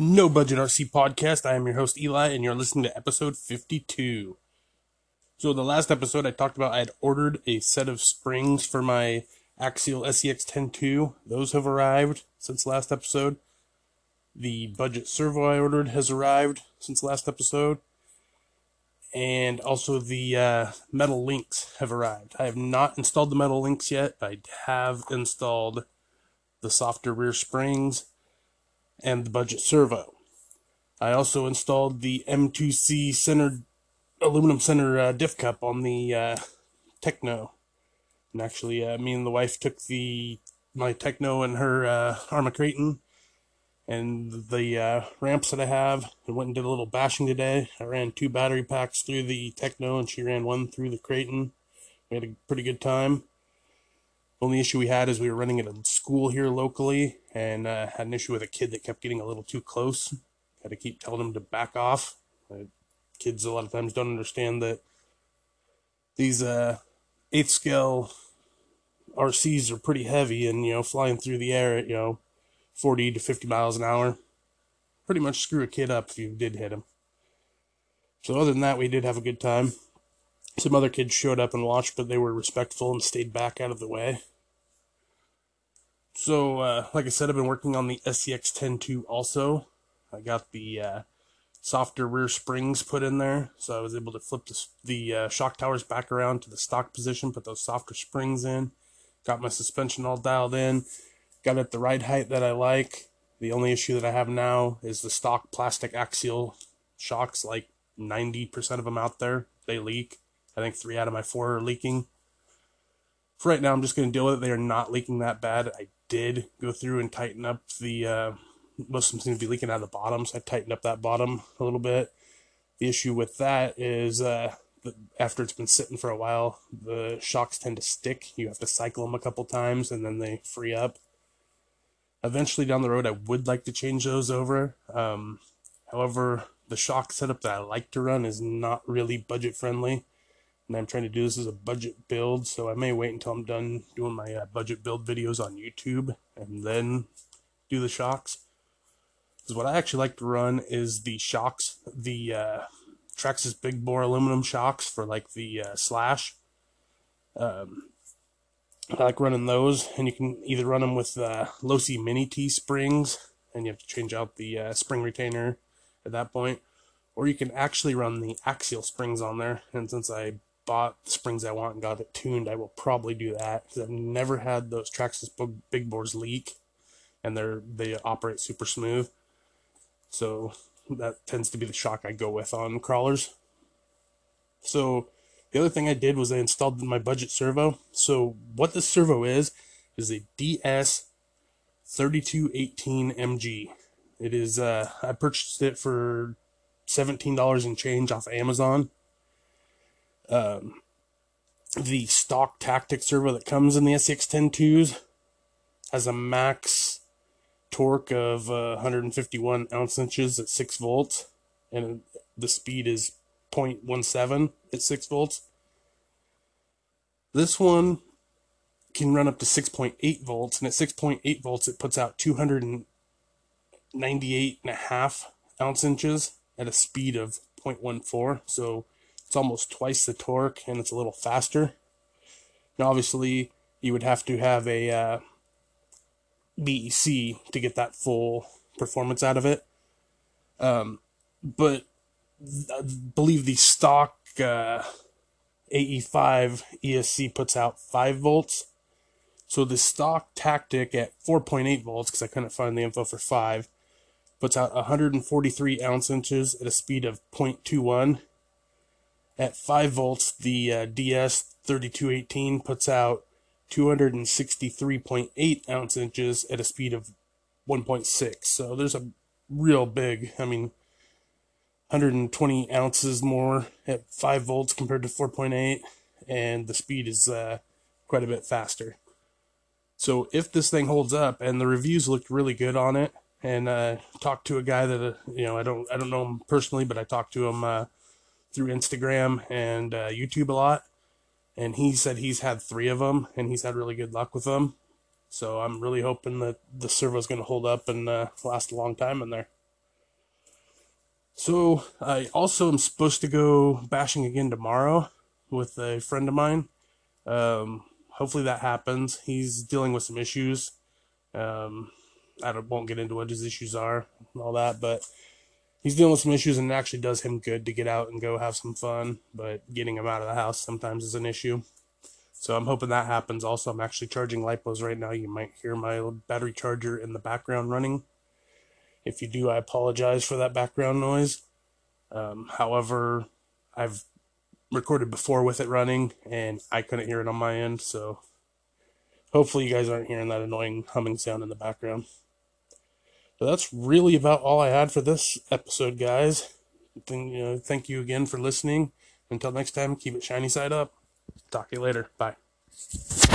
No Budget RC Podcast. I am your host Eli, and you're listening to episode 52. So, the last episode I talked about I had ordered a set of springs for my Axial SCX 10.2. Those have arrived since last episode. The budget servo I ordered has arrived since last episode. And also the uh, metal links have arrived. I have not installed the metal links yet, I have installed the softer rear springs and the budget servo. I also installed the M2C centered aluminum center uh, diff cup on the uh, Tekno. And actually, uh, me and the wife took the my Tekno and her uh, Arrma Kraton and the uh, ramps that I have and went and did a little bashing today. I ran two battery packs through the Tekno and she ran one through the Kraton. We had a pretty good time. Only issue we had is we were running at a school here locally and uh, had an issue with a kid that kept getting a little too close. Had to keep telling him to back off. Uh, kids a lot of times don't understand that these uh, eighth scale RCs are pretty heavy and you know flying through the air at you know 40 to 50 miles an hour. Pretty much screw a kid up if you did hit him. So other than that, we did have a good time. Some other kids showed up and watched, but they were respectful and stayed back out of the way. So, uh, like I said, I've been working on the SCX 10.2 also. I got the uh, softer rear springs put in there, so I was able to flip the, the uh, shock towers back around to the stock position, put those softer springs in. Got my suspension all dialed in. Got it the right height that I like. The only issue that I have now is the stock plastic axial shocks, like 90% of them out there, they leak. I think three out of my four are leaking. For right now, I'm just going to deal with it. They are not leaking that bad. I did go through and tighten up the, uh, most of them seem to be leaking out of the bottom, so I tightened up that bottom a little bit. The issue with that is, uh, after it's been sitting for a while, the shocks tend to stick. You have to cycle them a couple times and then they free up. Eventually down the road, I would like to change those over. Um, however, the shock setup that I like to run is not really budget friendly and I'm trying to do this as a budget build, so I may wait until I'm done doing my uh, budget build videos on YouTube and then do the shocks. Because what I actually like to run is the shocks, the uh, Traxxas big bore aluminum shocks for like the uh, slash. Um, I like running those, and you can either run them with uh, Losi Mini T springs, and you have to change out the uh, spring retainer at that point, or you can actually run the axial springs on there. And since I bought the springs I want and got it tuned, I will probably do that because I've never had those Traxxas big bores leak, and they're they operate super smooth. So that tends to be the shock I go with on crawlers. So the other thing I did was I installed my budget servo. So what this servo is is a DS 3218 MG. It is uh I purchased it for $17 and change off Amazon um, the stock tactic servo that comes in the SCX102s has a max torque of uh, 151 ounce inches at 6 volts, and the speed is 0.17 at 6 volts. This one can run up to 6.8 volts, and at 6.8 volts, it puts out 298 and a half ounce inches at a speed of 0.14. So it's almost twice the torque and it's a little faster. Now, obviously, you would have to have a uh, BEC to get that full performance out of it. Um, but I believe the stock uh, AE5 ESC puts out 5 volts. So the stock tactic at 4.8 volts, because I couldn't find the info for 5, puts out 143 ounce inches at a speed of 0.21 at 5 volts, the uh, DS3218 puts out 263.8 ounce inches at a speed of 1.6. So there's a real big, I mean, 120 ounces more at 5 volts compared to 4.8, and the speed is uh, quite a bit faster. So if this thing holds up, and the reviews looked really good on it, and uh, talked to a guy that uh, you know I don't I don't know him personally, but I talked to him uh, through Instagram and uh, YouTube a lot, and he said he's had three of them and he's had really good luck with them. So I'm really hoping that the servo is going to hold up and uh, last a long time in there. So I also am supposed to go bashing again tomorrow with a friend of mine. Um, hopefully that happens. He's dealing with some issues. Um, I don't, won't get into what his issues are and all that, but he's dealing with some issues and it actually does him good to get out and go have some fun. But getting him out of the house sometimes is an issue. So I'm hoping that happens. Also, I'm actually charging lipos right now. You might hear my battery charger in the background running. If you do, I apologize for that background noise. Um, however, I've recorded before with it running and I couldn't hear it on my end, so hopefully you guys aren't hearing that annoying humming sound in the background. So that's really about all I had for this episode, guys. Thank, you know, thank you again for listening. Until next time, keep it shiny side up. Talk to you later. Bye.